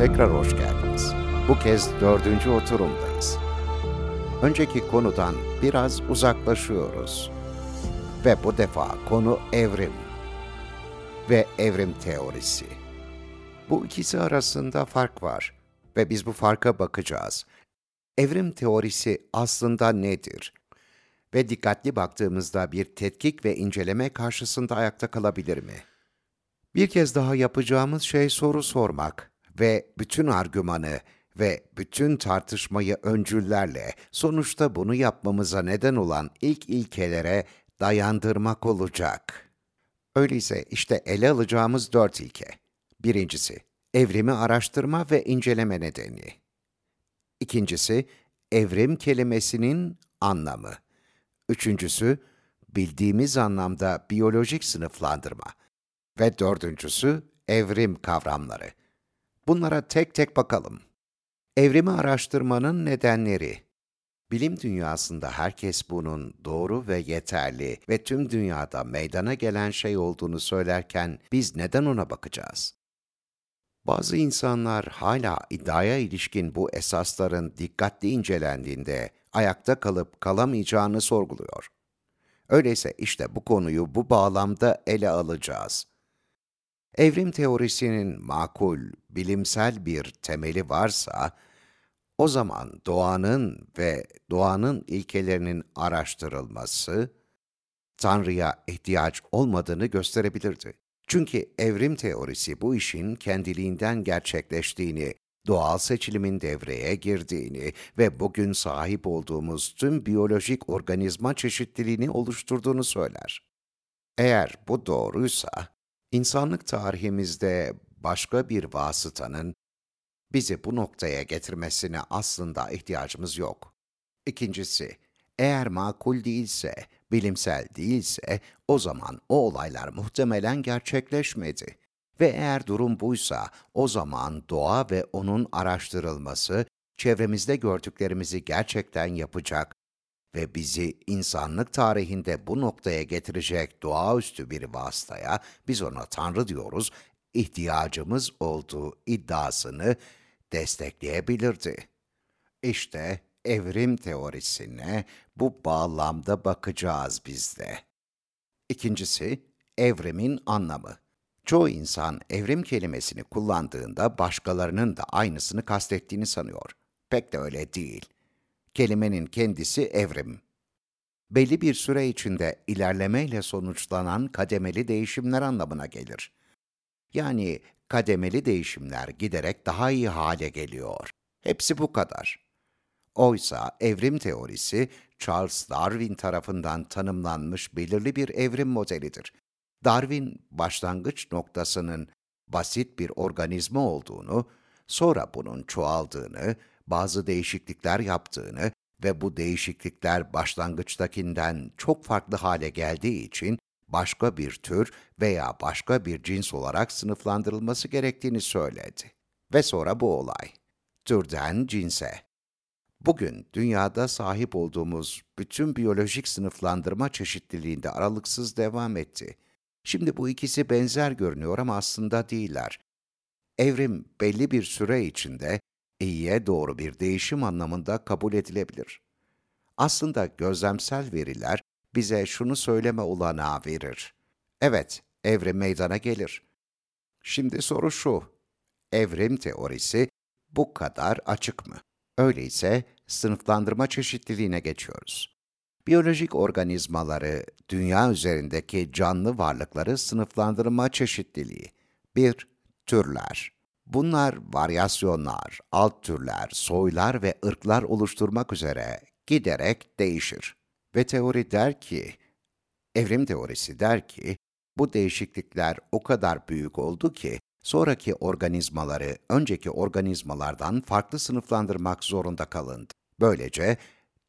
tekrar hoş geldiniz. Bu kez dördüncü oturumdayız. Önceki konudan biraz uzaklaşıyoruz. Ve bu defa konu evrim ve evrim teorisi. Bu ikisi arasında fark var ve biz bu farka bakacağız. Evrim teorisi aslında nedir? Ve dikkatli baktığımızda bir tetkik ve inceleme karşısında ayakta kalabilir mi? Bir kez daha yapacağımız şey soru sormak ve bütün argümanı ve bütün tartışmayı öncüllerle sonuçta bunu yapmamıza neden olan ilk ilkelere dayandırmak olacak. Öyleyse işte ele alacağımız dört ilke. Birincisi, evrimi araştırma ve inceleme nedeni. İkincisi, evrim kelimesinin anlamı. Üçüncüsü, bildiğimiz anlamda biyolojik sınıflandırma. Ve dördüncüsü, evrim kavramları. Bunlara tek tek bakalım. Evrimi araştırmanın nedenleri. Bilim dünyasında herkes bunun doğru ve yeterli ve tüm dünyada meydana gelen şey olduğunu söylerken biz neden ona bakacağız? Bazı insanlar hala iddiaya ilişkin bu esasların dikkatli incelendiğinde ayakta kalıp kalamayacağını sorguluyor. Öyleyse işte bu konuyu bu bağlamda ele alacağız. Evrim teorisinin makul, bilimsel bir temeli varsa, o zaman doğanın ve doğanın ilkelerinin araştırılması, Tanrı'ya ihtiyaç olmadığını gösterebilirdi. Çünkü evrim teorisi bu işin kendiliğinden gerçekleştiğini, doğal seçilimin devreye girdiğini ve bugün sahip olduğumuz tüm biyolojik organizma çeşitliliğini oluşturduğunu söyler. Eğer bu doğruysa, insanlık tarihimizde başka bir vasıtanın bizi bu noktaya getirmesine aslında ihtiyacımız yok. İkincisi, eğer makul değilse, bilimsel değilse, o zaman o olaylar muhtemelen gerçekleşmedi. Ve eğer durum buysa, o zaman doğa ve onun araştırılması, çevremizde gördüklerimizi gerçekten yapacak ve bizi insanlık tarihinde bu noktaya getirecek doğaüstü bir vasıtaya, biz ona Tanrı diyoruz, ihtiyacımız olduğu iddiasını destekleyebilirdi. İşte evrim teorisine bu bağlamda bakacağız biz de. İkincisi, evrimin anlamı. Çoğu insan evrim kelimesini kullandığında başkalarının da aynısını kastettiğini sanıyor. Pek de öyle değil. Kelimenin kendisi evrim. Belli bir süre içinde ilerlemeyle sonuçlanan kademeli değişimler anlamına gelir. Yani kademeli değişimler giderek daha iyi hale geliyor. Hepsi bu kadar. Oysa evrim teorisi Charles Darwin tarafından tanımlanmış belirli bir evrim modelidir. Darwin başlangıç noktasının basit bir organizma olduğunu, sonra bunun çoğaldığını, bazı değişiklikler yaptığını ve bu değişiklikler başlangıçtakinden çok farklı hale geldiği için başka bir tür veya başka bir cins olarak sınıflandırılması gerektiğini söyledi. Ve sonra bu olay. Türden cinse. Bugün dünyada sahip olduğumuz bütün biyolojik sınıflandırma çeşitliliğinde aralıksız devam etti. Şimdi bu ikisi benzer görünüyor ama aslında değiller. Evrim belli bir süre içinde iyiye doğru bir değişim anlamında kabul edilebilir. Aslında gözlemsel veriler bize şunu söyleme olanağı verir. Evet, evrim meydana gelir. Şimdi soru şu, evrim teorisi bu kadar açık mı? Öyleyse sınıflandırma çeşitliliğine geçiyoruz. Biyolojik organizmaları, dünya üzerindeki canlı varlıkları sınıflandırma çeşitliliği. 1. Türler. Bunlar varyasyonlar, alt türler, soylar ve ırklar oluşturmak üzere giderek değişir. Ve teori der ki, evrim teorisi der ki, bu değişiklikler o kadar büyük oldu ki, sonraki organizmaları önceki organizmalardan farklı sınıflandırmak zorunda kalındı. Böylece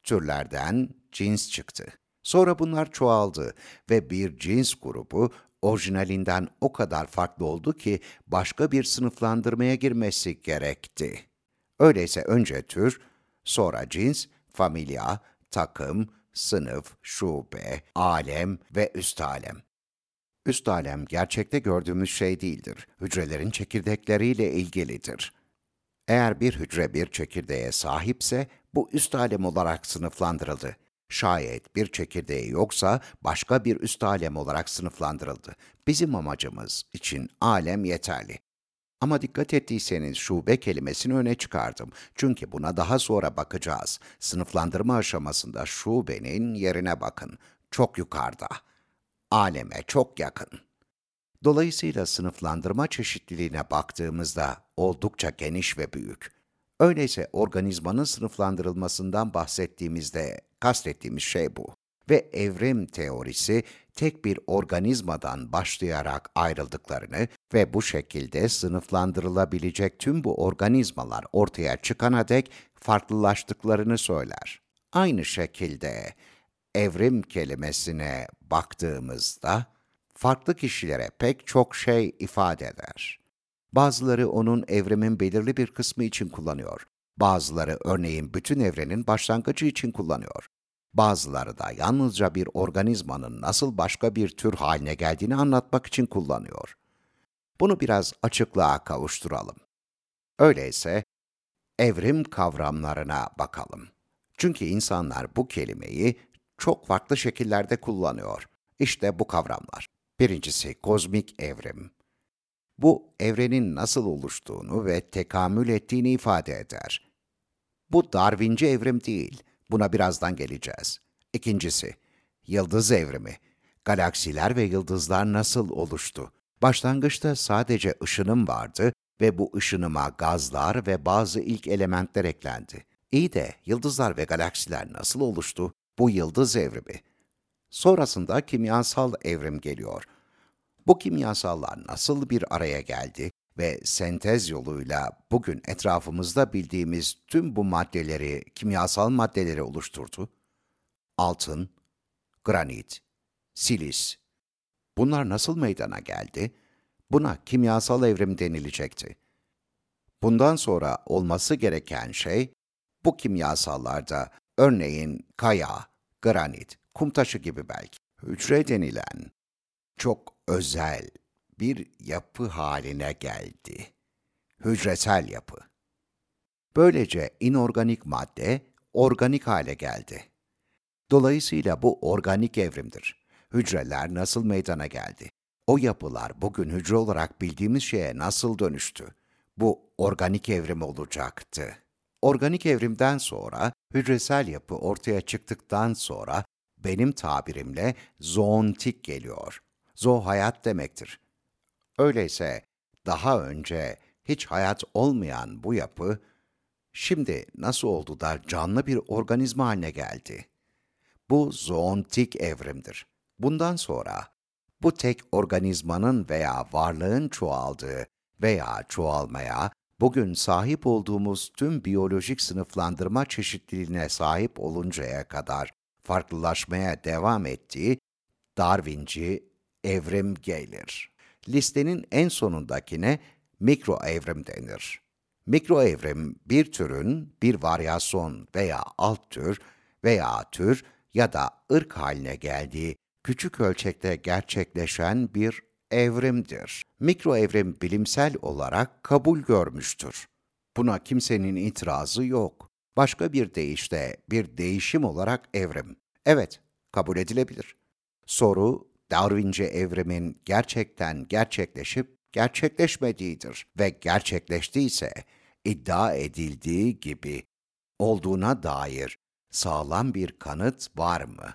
türlerden cins çıktı. Sonra bunlar çoğaldı ve bir cins grubu orijinalinden o kadar farklı oldu ki başka bir sınıflandırmaya girmesi gerekti. Öyleyse önce tür, sonra cins, familya, takım, sınıf, şube, alem ve üst alem. Üst alem gerçekte gördüğümüz şey değildir. Hücrelerin çekirdekleriyle ilgilidir. Eğer bir hücre bir çekirdeğe sahipse bu üst alem olarak sınıflandırıldı. Şayet bir çekirdeği yoksa başka bir üst alem olarak sınıflandırıldı. Bizim amacımız için alem yeterli. Ama dikkat ettiyseniz şube kelimesini öne çıkardım. Çünkü buna daha sonra bakacağız. Sınıflandırma aşamasında şubenin yerine bakın. Çok yukarıda. Aleme çok yakın. Dolayısıyla sınıflandırma çeşitliliğine baktığımızda oldukça geniş ve büyük. Öyleyse organizmanın sınıflandırılmasından bahsettiğimizde kastettiğimiz şey bu. Ve evrim teorisi tek bir organizmadan başlayarak ayrıldıklarını ve bu şekilde sınıflandırılabilecek tüm bu organizmalar ortaya çıkana dek farklılaştıklarını söyler. Aynı şekilde evrim kelimesine baktığımızda farklı kişilere pek çok şey ifade eder. Bazıları onun evrimin belirli bir kısmı için kullanıyor. Bazıları örneğin bütün evrenin başlangıcı için kullanıyor. Bazıları da yalnızca bir organizmanın nasıl başka bir tür haline geldiğini anlatmak için kullanıyor. Bunu biraz açıklığa kavuşturalım. Öyleyse evrim kavramlarına bakalım. Çünkü insanlar bu kelimeyi çok farklı şekillerde kullanıyor. İşte bu kavramlar. Birincisi kozmik evrim. Bu evrenin nasıl oluştuğunu ve tekamül ettiğini ifade eder. Bu Darwinci evrim değil. Buna birazdan geleceğiz. İkincisi, yıldız evrimi. Galaksiler ve yıldızlar nasıl oluştu? Başlangıçta sadece ışınım vardı ve bu ışınıma gazlar ve bazı ilk elementler eklendi. İyi de yıldızlar ve galaksiler nasıl oluştu? Bu yıldız evrimi. Sonrasında kimyasal evrim geliyor. Bu kimyasallar nasıl bir araya geldi ve sentez yoluyla bugün etrafımızda bildiğimiz tüm bu maddeleri, kimyasal maddeleri oluşturdu? Altın, granit, silis. Bunlar nasıl meydana geldi? Buna kimyasal evrim denilecekti. Bundan sonra olması gereken şey, bu kimyasallarda örneğin kaya, granit, kum taşı gibi belki, hücre denilen çok özel bir yapı haline geldi. Hücresel yapı. Böylece inorganik madde organik hale geldi. Dolayısıyla bu organik evrimdir. Hücreler nasıl meydana geldi? O yapılar bugün hücre olarak bildiğimiz şeye nasıl dönüştü? Bu organik evrim olacaktı. Organik evrimden sonra hücresel yapı ortaya çıktıktan sonra benim tabirimle zoontik geliyor. Zo hayat demektir. Öyleyse daha önce hiç hayat olmayan bu yapı şimdi nasıl oldu da canlı bir organizma haline geldi? Bu zoontik evrimdir. Bundan sonra bu tek organizmanın veya varlığın çoğaldığı veya çoğalmaya bugün sahip olduğumuz tüm biyolojik sınıflandırma çeşitliliğine sahip oluncaya kadar farklılaşmaya devam ettiği Darwinci evrim gelir. Listenin en sonundakine mikro evrim denir. Mikro evrim bir türün bir varyasyon veya alt tür veya tür ya da ırk haline geldiği küçük ölçekte gerçekleşen bir evrimdir. Mikro evrim bilimsel olarak kabul görmüştür. Buna kimsenin itirazı yok. Başka bir deyişle bir değişim olarak evrim. Evet, kabul edilebilir. Soru, Darwince evrimin gerçekten gerçekleşip gerçekleşmediğidir ve gerçekleştiyse iddia edildiği gibi olduğuna dair sağlam bir kanıt var mı?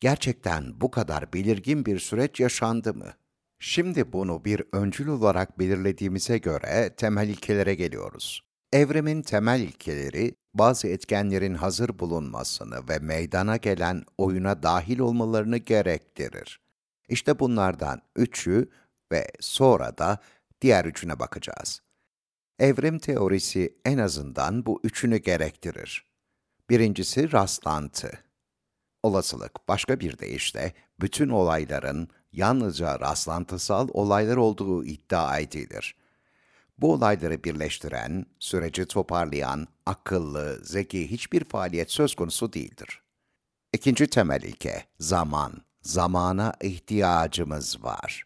Gerçekten bu kadar belirgin bir süreç yaşandı mı? Şimdi bunu bir öncül olarak belirlediğimize göre temel ilkelere geliyoruz. Evrimin temel ilkeleri, bazı etkenlerin hazır bulunmasını ve meydana gelen oyuna dahil olmalarını gerektirir. İşte bunlardan üçü ve sonra da diğer üçüne bakacağız. Evrim teorisi en azından bu üçünü gerektirir. Birincisi rastlantı. Olasılık, başka bir deyişle, bütün olayların yalnızca rastlantısal olaylar olduğu iddia edilir. Bu olayları birleştiren, süreci toparlayan, akıllı, zeki hiçbir faaliyet söz konusu değildir. İkinci temel ilke, zaman. Zamana ihtiyacımız var.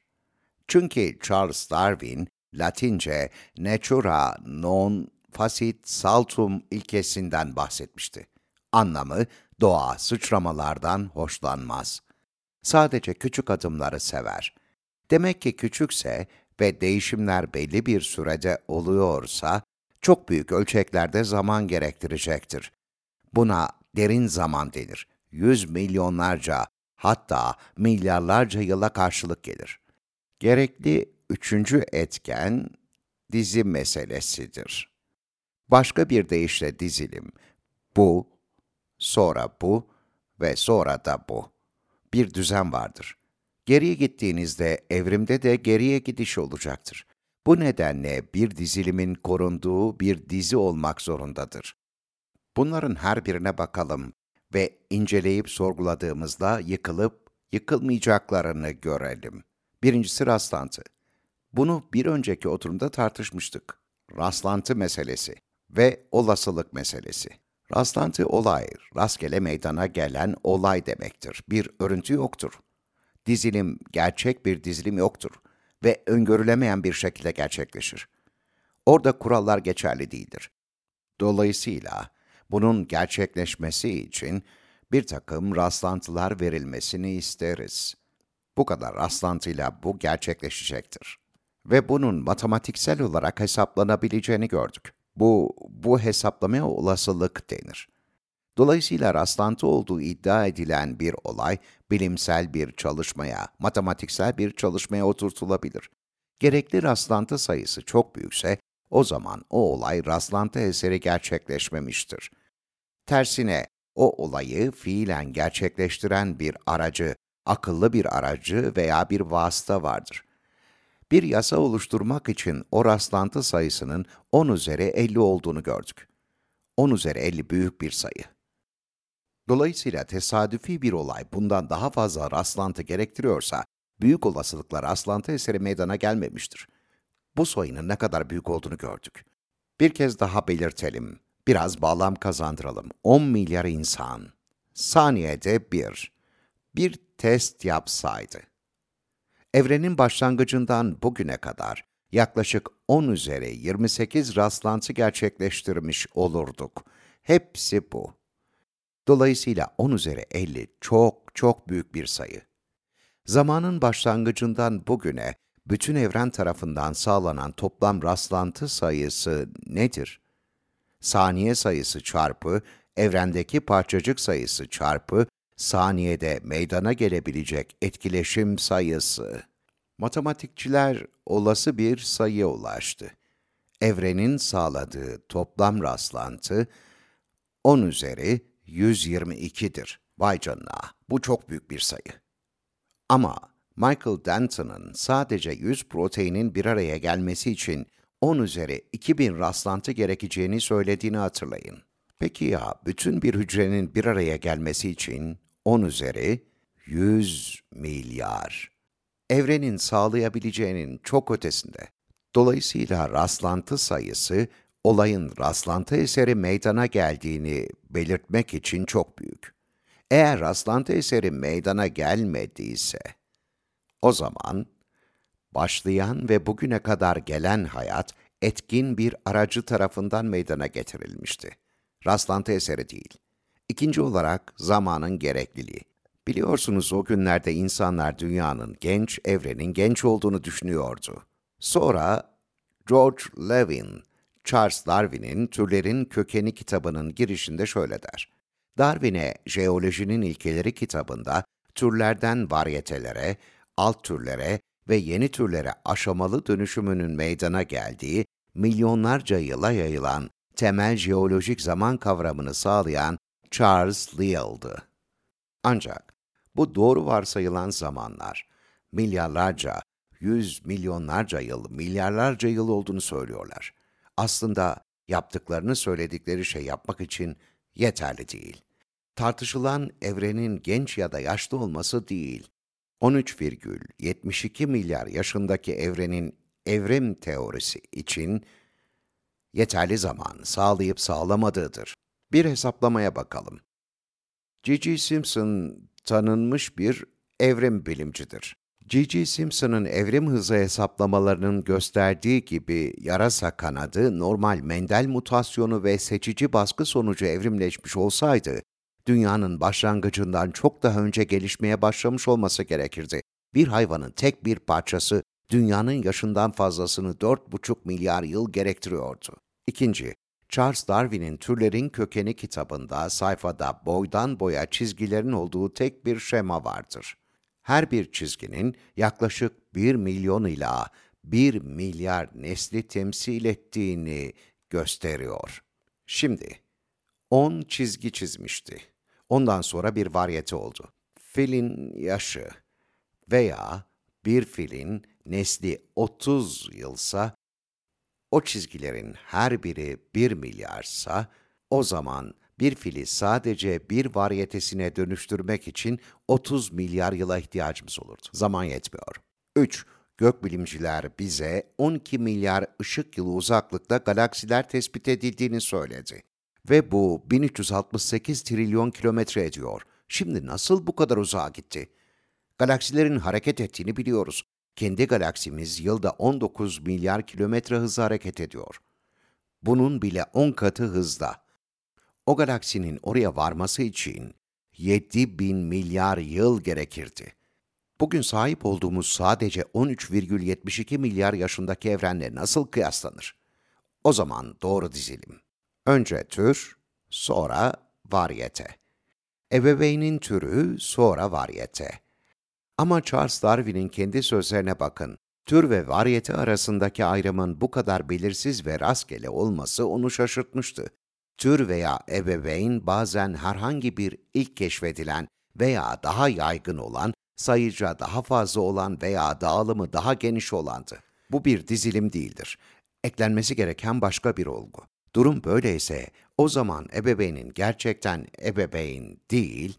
Çünkü Charles Darwin, Latince natura non fasit saltum ilkesinden bahsetmişti. Anlamı doğa sıçramalardan hoşlanmaz. Sadece küçük adımları sever. Demek ki küçükse ve değişimler belli bir sürede oluyorsa çok büyük ölçeklerde zaman gerektirecektir. Buna derin zaman denir. Yüz milyonlarca hatta milyarlarca yıla karşılık gelir. Gerekli üçüncü etken dizi meselesidir. Başka bir deyişle dizilim. Bu, sonra bu ve sonra da bu. Bir düzen vardır. Geriye gittiğinizde evrimde de geriye gidiş olacaktır. Bu nedenle bir dizilimin korunduğu bir dizi olmak zorundadır. Bunların her birine bakalım ve inceleyip sorguladığımızda yıkılıp yıkılmayacaklarını görelim. Birincisi rastlantı. Bunu bir önceki oturumda tartışmıştık. Rastlantı meselesi ve olasılık meselesi. Rastlantı olay, rastgele meydana gelen olay demektir. Bir örüntü yoktur. Dizilim, gerçek bir dizilim yoktur ve öngörülemeyen bir şekilde gerçekleşir. Orada kurallar geçerli değildir. Dolayısıyla bunun gerçekleşmesi için bir takım rastlantılar verilmesini isteriz. Bu kadar rastlantıyla bu gerçekleşecektir. Ve bunun matematiksel olarak hesaplanabileceğini gördük. Bu, bu hesaplamaya olasılık denir. Dolayısıyla rastlantı olduğu iddia edilen bir olay, bilimsel bir çalışmaya, matematiksel bir çalışmaya oturtulabilir. Gerekli rastlantı sayısı çok büyükse, o zaman o olay rastlantı eseri gerçekleşmemiştir. Tersine, o olayı fiilen gerçekleştiren bir aracı, akıllı bir aracı veya bir vasıta vardır. Bir yasa oluşturmak için o rastlantı sayısının 10 üzeri 50 olduğunu gördük. 10 üzeri 50 büyük bir sayı. Dolayısıyla tesadüfi bir olay bundan daha fazla rastlantı gerektiriyorsa, büyük olasılıkla rastlantı eseri meydana gelmemiştir. Bu sayının ne kadar büyük olduğunu gördük. Bir kez daha belirtelim, biraz bağlam kazandıralım. 10 milyar insan, saniyede bir, bir test yapsaydı, evrenin başlangıcından bugüne kadar yaklaşık 10 üzeri 28 rastlantı gerçekleştirmiş olurduk. Hepsi bu. Dolayısıyla 10 üzeri 50 çok çok büyük bir sayı. Zamanın başlangıcından bugüne bütün evren tarafından sağlanan toplam rastlantı sayısı nedir? Saniye sayısı çarpı evrendeki parçacık sayısı çarpı saniyede meydana gelebilecek etkileşim sayısı. Matematikçiler olası bir sayıya ulaştı. Evrenin sağladığı toplam rastlantı 10 üzeri 122'dir. Vay canına, bu çok büyük bir sayı. Ama Michael Denton'ın sadece 100 proteinin bir araya gelmesi için 10 üzeri 2000 rastlantı gerekeceğini söylediğini hatırlayın. Peki ya bütün bir hücrenin bir araya gelmesi için 10 üzeri 100 milyar. Evrenin sağlayabileceğinin çok ötesinde. Dolayısıyla rastlantı sayısı olayın rastlantı eseri meydana geldiğini belirtmek için çok büyük. Eğer rastlantı eseri meydana gelmediyse, o zaman başlayan ve bugüne kadar gelen hayat etkin bir aracı tarafından meydana getirilmişti. Rastlantı eseri değil. İkinci olarak zamanın gerekliliği. Biliyorsunuz o günlerde insanlar dünyanın genç, evrenin genç olduğunu düşünüyordu. Sonra George Levin, Charles Darwin'in Türlerin Kökeni kitabının girişinde şöyle der. Darwin'e Jeolojinin İlkeleri kitabında türlerden varyetelere, alt türlere ve yeni türlere aşamalı dönüşümünün meydana geldiği, milyonlarca yıla yayılan temel jeolojik zaman kavramını sağlayan Charles Lyell'dı. Ancak bu doğru varsayılan zamanlar, milyarlarca, yüz milyonlarca yıl, milyarlarca yıl olduğunu söylüyorlar. Aslında yaptıklarını söyledikleri şey yapmak için yeterli değil. Tartışılan evrenin genç ya da yaşlı olması değil, 13,72 milyar yaşındaki evrenin evrim teorisi için yeterli zaman sağlayıp sağlamadığıdır. Bir hesaplamaya bakalım. G.G. Simpson tanınmış bir evrim bilimcidir. G.G. Simpson'ın evrim hızı hesaplamalarının gösterdiği gibi yarasa kanadı normal Mendel mutasyonu ve seçici baskı sonucu evrimleşmiş olsaydı, dünyanın başlangıcından çok daha önce gelişmeye başlamış olması gerekirdi. Bir hayvanın tek bir parçası dünyanın yaşından fazlasını 4,5 milyar yıl gerektiriyordu. İkinci, Charles Darwin'in Türlerin Kökeni kitabında sayfada boydan boya çizgilerin olduğu tek bir şema vardır. Her bir çizginin yaklaşık 1 milyon ila 1 milyar nesli temsil ettiğini gösteriyor. Şimdi 10 çizgi çizmişti. Ondan sonra bir varyete oldu. Filin yaşı veya bir filin nesli 30 yılsa o çizgilerin her biri 1 milyarsa o zaman bir fili sadece bir varyetesine dönüştürmek için 30 milyar yıla ihtiyacımız olurdu. Zaman yetmiyor. 3. Gökbilimciler bize 12 milyar ışık yılı uzaklıkta galaksiler tespit edildiğini söyledi. Ve bu 1368 trilyon kilometre ediyor. Şimdi nasıl bu kadar uzağa gitti? Galaksilerin hareket ettiğini biliyoruz. Kendi galaksimiz yılda 19 milyar kilometre hızla hareket ediyor. Bunun bile 10 katı hızda. O galaksinin oraya varması için 7 bin milyar yıl gerekirdi. Bugün sahip olduğumuz sadece 13,72 milyar yaşındaki evrenle nasıl kıyaslanır? O zaman doğru dizilim. Önce tür, sonra varyete. Ebeveynin türü, sonra varyete. Ama Charles Darwin'in kendi sözlerine bakın. Tür ve varyete arasındaki ayrımın bu kadar belirsiz ve rastgele olması onu şaşırtmıştı. Tür veya ebeveyn bazen herhangi bir ilk keşfedilen veya daha yaygın olan, sayıca daha fazla olan veya dağılımı daha geniş olandı. Bu bir dizilim değildir. Eklenmesi gereken başka bir olgu. Durum böyleyse o zaman ebeveynin gerçekten ebeveyn değil,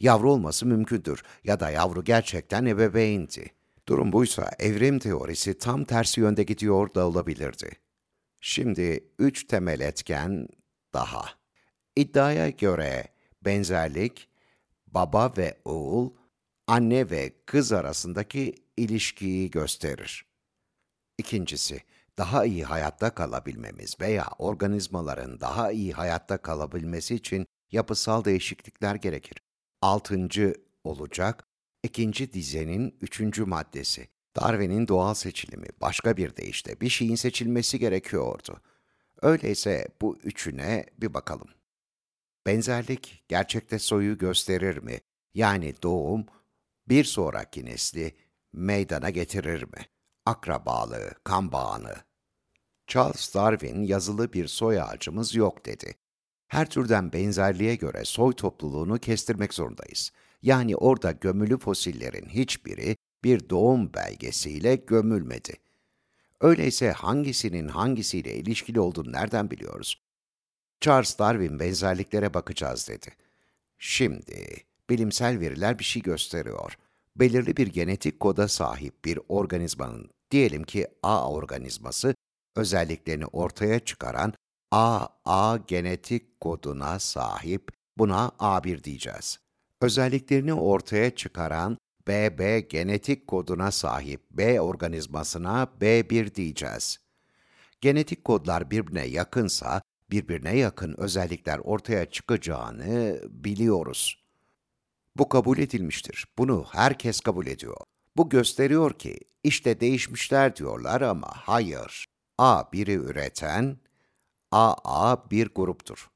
yavru olması mümkündür ya da yavru gerçekten ebeveyndi. Durum buysa evrim teorisi tam tersi yönde gidiyor da olabilirdi. Şimdi üç temel etken daha. İddiaya göre benzerlik, baba ve oğul, anne ve kız arasındaki ilişkiyi gösterir. İkincisi, daha iyi hayatta kalabilmemiz veya organizmaların daha iyi hayatta kalabilmesi için yapısal değişiklikler gerekir. Altıncı olacak, ikinci dizenin üçüncü maddesi. Darwin'in doğal seçilimi, başka bir deyişle bir şeyin seçilmesi gerekiyordu. Öyleyse bu üçüne bir bakalım. Benzerlik gerçekte soyu gösterir mi? Yani doğum bir sonraki nesli meydana getirir mi? Akrabalığı, kan bağını. Charles Darwin yazılı bir soy ağacımız yok dedi. Her türden benzerliğe göre soy topluluğunu kestirmek zorundayız. Yani orada gömülü fosillerin hiçbiri bir doğum belgesiyle gömülmedi. Öyleyse hangisinin hangisiyle ilişkili olduğunu nereden biliyoruz? Charles Darwin benzerliklere bakacağız dedi. Şimdi bilimsel veriler bir şey gösteriyor. Belirli bir genetik koda sahip bir organizmanın, diyelim ki A organizması, özelliklerini ortaya çıkaran AA genetik koduna sahip, buna A1 diyeceğiz. Özelliklerini ortaya çıkaran BB genetik koduna sahip B organizmasına B1 diyeceğiz. Genetik kodlar birbirine yakınsa, birbirine yakın özellikler ortaya çıkacağını biliyoruz. Bu kabul edilmiştir. Bunu herkes kabul ediyor. Bu gösteriyor ki işte değişmişler diyorlar ama hayır. A biri üreten, AA bir gruptur.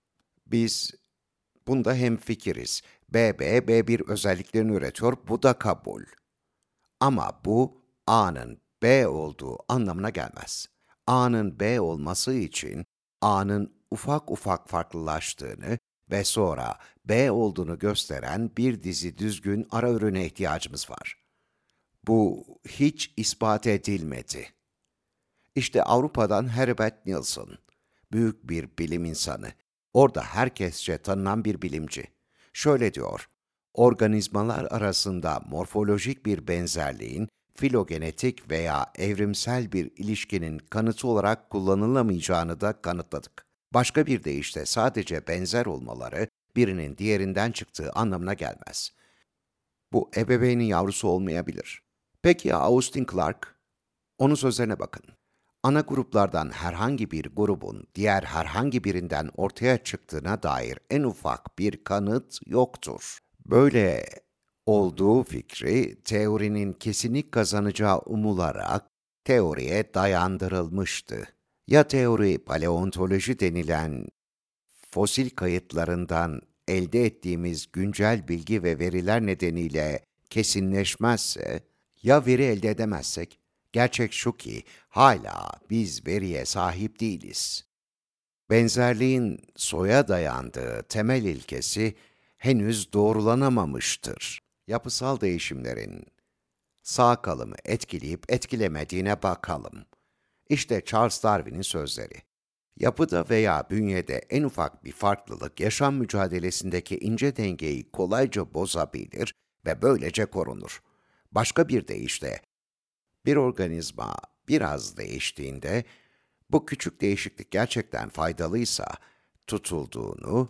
Biz bunda hemfikiriz. BB, B1 özelliklerini üretiyor, bu da kabul. Ama bu A'nın B olduğu anlamına gelmez. A'nın B olması için A'nın ufak ufak farklılaştığını ve sonra B olduğunu gösteren bir dizi düzgün ara ürüne ihtiyacımız var. Bu hiç ispat edilmedi. İşte Avrupa'dan Herbert Nielsen, büyük bir bilim insanı, orada herkesçe tanınan bir bilimci. Şöyle diyor, organizmalar arasında morfolojik bir benzerliğin filogenetik veya evrimsel bir ilişkinin kanıtı olarak kullanılamayacağını da kanıtladık. Başka bir deyişle sadece benzer olmaları birinin diğerinden çıktığı anlamına gelmez. Bu ebeveynin yavrusu olmayabilir. Peki ya Austin Clark? Onun sözlerine bakın. Ana gruplardan herhangi bir grubun diğer herhangi birinden ortaya çıktığına dair en ufak bir kanıt yoktur. Böyle olduğu fikri teorinin kesinlik kazanacağı umularak teoriye dayandırılmıştı. Ya teori paleontoloji denilen fosil kayıtlarından elde ettiğimiz güncel bilgi ve veriler nedeniyle kesinleşmezse, ya veri elde edemezsek, gerçek şu ki hala biz veriye sahip değiliz. Benzerliğin soya dayandığı temel ilkesi henüz doğrulanamamıştır. Yapısal değişimlerin sağ kalımı etkileyip etkilemediğine bakalım. İşte Charles Darwin'in sözleri. Yapıda veya bünyede en ufak bir farklılık yaşam mücadelesindeki ince dengeyi kolayca bozabilir ve böylece korunur. Başka bir deyişle, bir organizma biraz değiştiğinde bu küçük değişiklik gerçekten faydalıysa tutulduğunu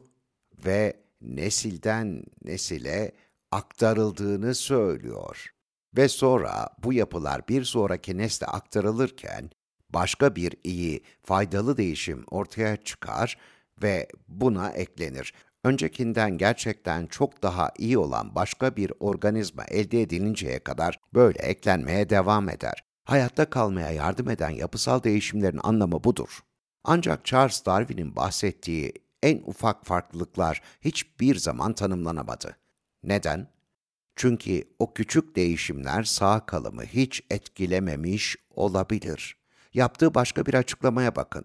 ve nesilden nesile aktarıldığını söylüyor. Ve sonra bu yapılar bir sonraki nesle aktarılırken başka bir iyi, faydalı değişim ortaya çıkar ve buna eklenir. Öncekinden gerçekten çok daha iyi olan başka bir organizma elde edilinceye kadar böyle eklenmeye devam eder. Hayatta kalmaya yardım eden yapısal değişimlerin anlamı budur. Ancak Charles Darwin'in bahsettiği en ufak farklılıklar hiçbir zaman tanımlanamadı. Neden? Çünkü o küçük değişimler sağ kalımı hiç etkilememiş olabilir. Yaptığı başka bir açıklamaya bakın.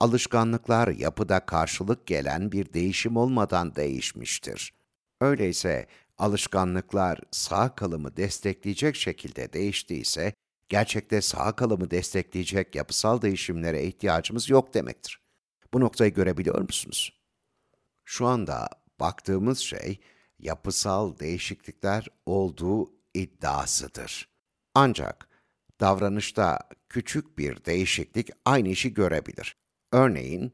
Alışkanlıklar yapıda karşılık gelen bir değişim olmadan değişmiştir. Öyleyse alışkanlıklar sağ kalımı destekleyecek şekilde değiştiyse, gerçekte sağ kalımı destekleyecek yapısal değişimlere ihtiyacımız yok demektir. Bu noktayı görebiliyor musunuz? Şu anda baktığımız şey yapısal değişiklikler olduğu iddiasıdır. Ancak davranışta küçük bir değişiklik aynı işi görebilir. Örneğin,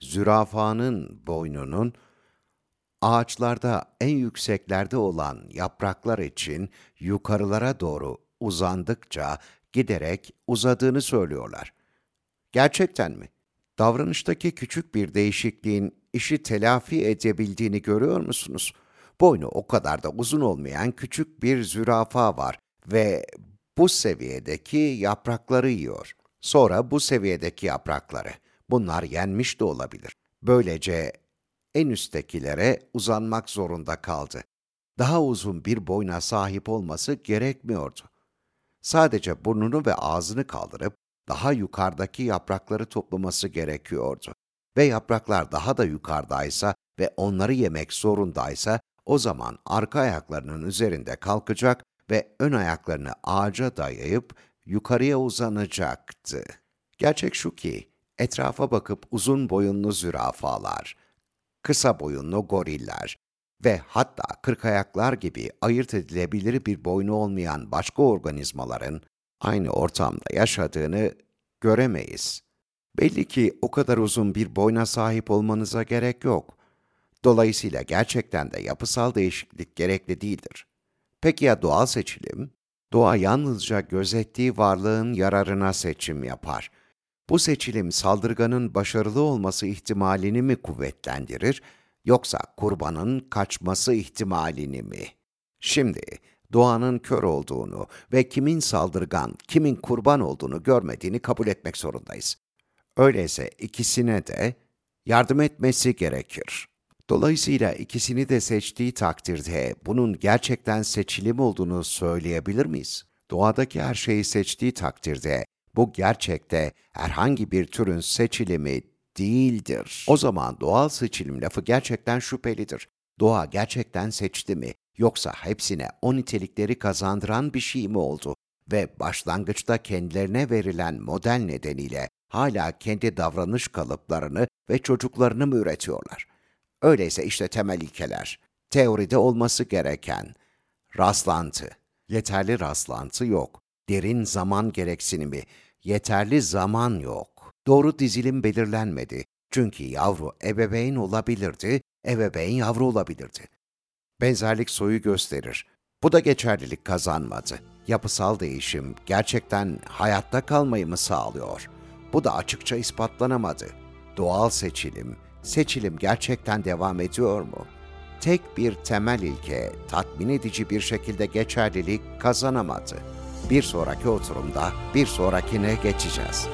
zürafanın boynunun ağaçlarda en yükseklerde olan yapraklar için yukarılara doğru uzandıkça giderek uzadığını söylüyorlar. Gerçekten mi? Davranıştaki küçük bir değişikliğin işi telafi edebildiğini görüyor musunuz? Boynu o kadar da uzun olmayan küçük bir zürafa var ve bu seviyedeki yaprakları yiyor. Sonra bu seviyedeki yaprakları. Bunlar yenmiş de olabilir. Böylece en üsttekilere uzanmak zorunda kaldı. Daha uzun bir boyna sahip olması gerekmiyordu. Sadece burnunu ve ağzını kaldırıp daha yukarıdaki yaprakları toplaması gerekiyordu. Ve yapraklar daha da yukarıdaysa ve onları yemek zorundaysa o zaman arka ayaklarının üzerinde kalkacak ve ön ayaklarını ağaca dayayıp yukarıya uzanacaktı. Gerçek şu ki, etrafa bakıp uzun boyunlu zürafalar, kısa boyunlu goriller ve hatta kırkayaklar gibi ayırt edilebilir bir boynu olmayan başka organizmaların aynı ortamda yaşadığını göremeyiz. Belli ki o kadar uzun bir boyna sahip olmanıza gerek yok. Dolayısıyla gerçekten de yapısal değişiklik gerekli değildir. Peki ya doğal seçilim? Doğa yalnızca gözettiği varlığın yararına seçim yapar. Bu seçilim saldırganın başarılı olması ihtimalini mi kuvvetlendirir, yoksa kurbanın kaçması ihtimalini mi? Şimdi doğanın kör olduğunu ve kimin saldırgan, kimin kurban olduğunu görmediğini kabul etmek zorundayız. Öyleyse ikisine de yardım etmesi gerekir. Dolayısıyla ikisini de seçtiği takdirde bunun gerçekten seçilim olduğunu söyleyebilir miyiz? Doğadaki her şeyi seçtiği takdirde bu gerçekte herhangi bir türün seçilimi değildir. O zaman doğal seçilim lafı gerçekten şüphelidir. Doğa gerçekten seçti mi? Yoksa hepsine o nitelikleri kazandıran bir şey mi oldu? Ve başlangıçta kendilerine verilen model nedeniyle hala kendi davranış kalıplarını ve çocuklarını mı üretiyorlar? Öyleyse işte temel ilkeler. Teoride olması gereken rastlantı. Yeterli rastlantı yok. Derin zaman gereksinimi. Yeterli zaman yok. Doğru dizilim belirlenmedi. Çünkü yavru ebeveyn olabilirdi, ebeveyn yavru olabilirdi. Benzerlik soyu gösterir. Bu da geçerlilik kazanmadı. Yapısal değişim gerçekten hayatta kalmayı mı sağlıyor? Bu da açıkça ispatlanamadı. Doğal seçilim, seçilim gerçekten devam ediyor mu? Tek bir temel ilke tatmin edici bir şekilde geçerlilik kazanamadı. Bir sonraki oturumda bir sonrakine geçeceğiz.